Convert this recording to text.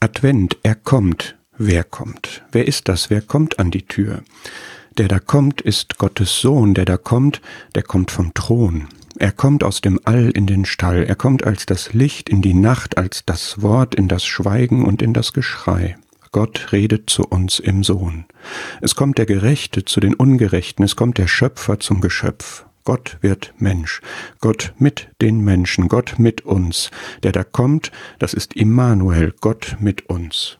Advent, er kommt. Wer kommt? Wer ist das? Wer kommt an die Tür? Der da kommt, ist Gottes Sohn, der da kommt, der kommt vom Thron. Er kommt aus dem All in den Stall, er kommt als das Licht in die Nacht, als das Wort in das Schweigen und in das Geschrei. Gott redet zu uns im Sohn. Es kommt der Gerechte zu den Ungerechten, es kommt der Schöpfer zum Geschöpf. Gott wird Mensch, Gott mit den Menschen, Gott mit uns. Der da kommt, das ist Immanuel, Gott mit uns.